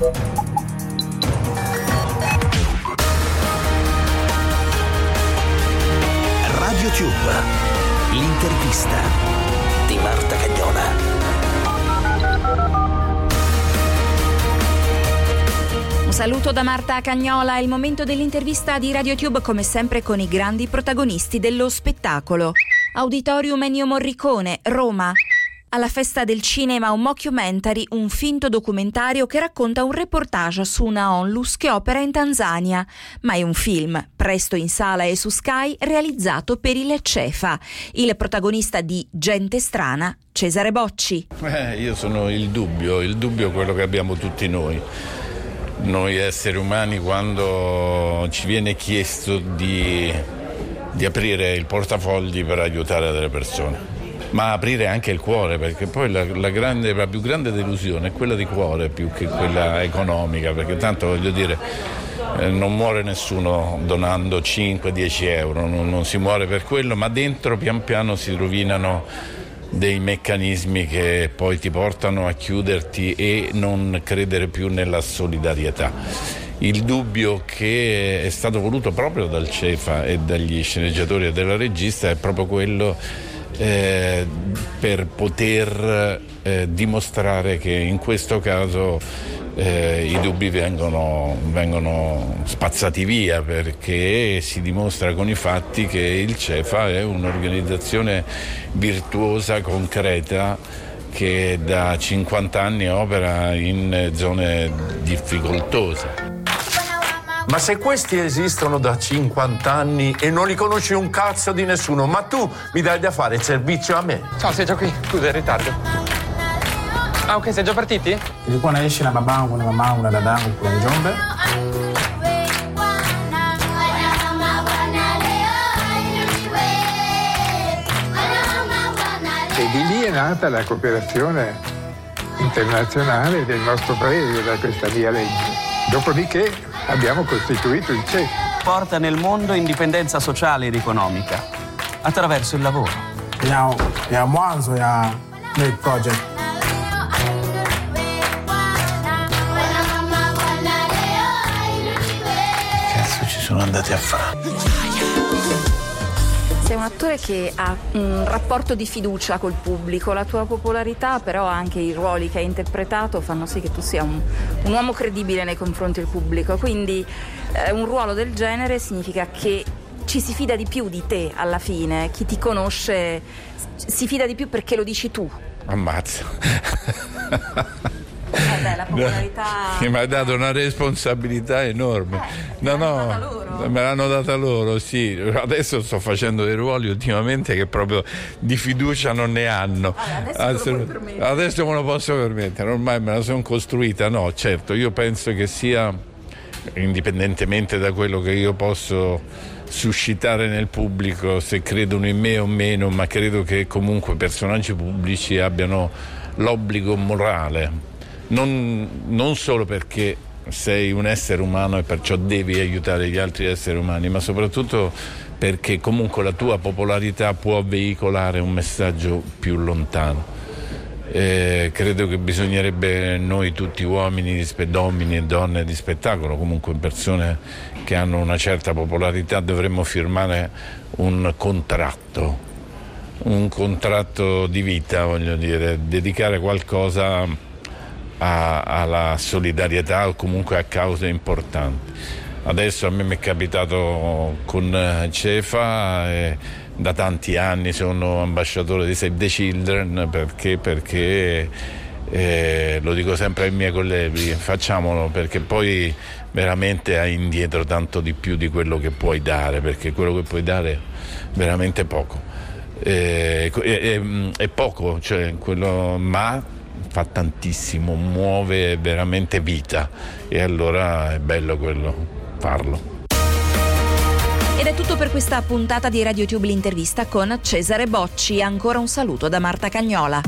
Radio Tube, l'intervista di Marta Cagnola. Un saluto da Marta Cagnola, è il momento dell'intervista di RadioTube come sempre con i grandi protagonisti dello spettacolo. Auditorium Ennio Morricone, Roma. Alla festa del cinema un mockumentary, un finto documentario che racconta un reportage su una onlus che opera in Tanzania, ma è un film, presto in sala e su Sky, realizzato per il CEFA. Il protagonista di Gente strana, Cesare Bocci. Eh, io sono il dubbio, il dubbio è quello che abbiamo tutti noi. Noi esseri umani quando ci viene chiesto di, di aprire il portafogli per aiutare delle persone ma aprire anche il cuore, perché poi la, la, grande, la, più grande delusione è quella di cuore più che quella economica, perché tanto voglio dire eh, non muore nessuno donando 5-10 euro, non, non si muore per quello, ma dentro pian piano si rovinano dei meccanismi che poi ti portano a chiuderti e non credere più nella solidarietà. Il dubbio che è stato voluto proprio dal CEFA e dagli sceneggiatori e della regista è proprio quello eh, per poter eh, dimostrare che in questo caso eh, i dubbi vengono, vengono, spazzati via perché si dimostra con i fatti che il CEFA è un'organizzazione virtuosa, concreta che da 50 anni opera in zone difficoltose. Ma se questi esistono da 50 anni e non li conosci un cazzo di nessuno, ma tu mi dai da fare il servizio a me. Ciao, sei già qui? Scusa, in ritardo. Ah, ok, sei già partiti? Ilikuwa naishi na babangu na mamangu na dadangu kule Njombe. E di lì è nata la cooperazione internazionale del nostro paese da questa via legge. Dopodiché abbiamo costituito il CEF. Porta nel mondo indipendenza sociale ed economica attraverso il lavoro. Ya mwanzo ya Make Project. Cazzo ci sono andati a fare? Sei un attore che ha un rapporto di fiducia col pubblico, la tua popolarità, però anche i ruoli che hai interpretato fanno sì che tu sia un, un uomo credibile nei confronti del pubblico. Quindi eh, un ruolo del genere significa che ci si fida di più di te alla fine, chi ti conosce si fida di più perché lo dici tu. Ammazza. Vabbè, la popolarità. Che mi ha dato una responsabilità enorme. Eh, no, no. Me l'hanno data loro, sì. Adesso sto facendo dei ruoli ultimamente che proprio di fiducia non ne hanno. Vabbè, adesso te lo puoi permettere. Adesso me lo posso permettere, ormai me la sono costruita. No, certo, io penso che sia, indipendentemente da quello che io posso suscitare nel pubblico, se credono in me o meno, ma credo che comunque personaggi pubblici abbiano l'obbligo morale non, non, solo perché sei un essere umano e perciò devi aiutare gli altri esseri umani, ma soprattutto perché comunque la tua popolarità può veicolare un messaggio più lontano. Eh, credo che bisognerebbe noi tutti uomini, uomini e donne di spettacolo, comunque persone che hanno una certa popolarità, dovremmo firmare un contratto, un contratto di vita, voglio dire, dedicare qualcosa a, alla solidarietà o comunque a cause importanti. Adesso a me mi è capitato con Cefa, e da tanti anni sono ambasciatore di Save the Children perché, perché eh, lo dico sempre ai miei colleghi, facciamolo perché poi veramente hai indietro tanto di più di quello che puoi dare, perché quello che puoi dare è veramente poco. Eh, è, è, è, poco, cioè quello, ma fa tantissimo, muove veramente vita e allora è bello quello, farlo. Ed è tutto per questa puntata di RadioTube l'intervista con Cesare Bocci. Ancora un saluto da Marta Cagnola.